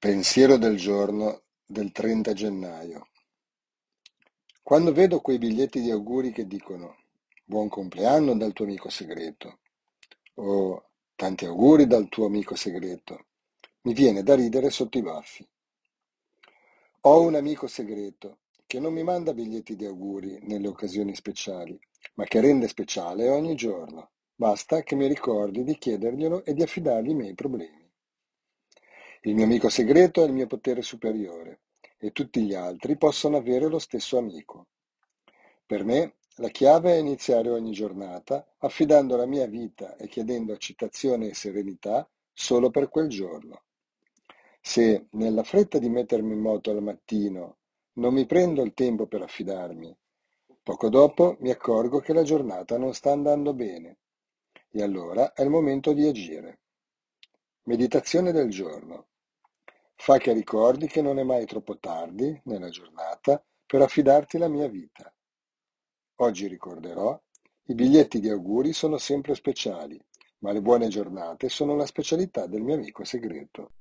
Pensiero del giorno del 30 gennaio. Quando vedo quei biglietti di auguri che dicono Buon compleanno dal tuo amico segreto o Tanti auguri dal tuo amico segreto, mi viene da ridere sotto i baffi. Ho un amico segreto che non mi manda biglietti di auguri nelle occasioni speciali, ma che rende speciale ogni giorno. Basta che mi ricordi di chiederglielo e di affidargli i miei problemi. Il mio amico segreto è il mio potere superiore e tutti gli altri possono avere lo stesso amico. Per me la chiave è iniziare ogni giornata affidando la mia vita e chiedendo accettazione e serenità solo per quel giorno. Se, nella fretta di mettermi in moto al mattino, non mi prendo il tempo per affidarmi, poco dopo mi accorgo che la giornata non sta andando bene e allora è il momento di agire. Meditazione del giorno. Fa che ricordi che non è mai troppo tardi, nella giornata, per affidarti la mia vita. Oggi ricorderò, i biglietti di auguri sono sempre speciali, ma le buone giornate sono la specialità del mio amico segreto.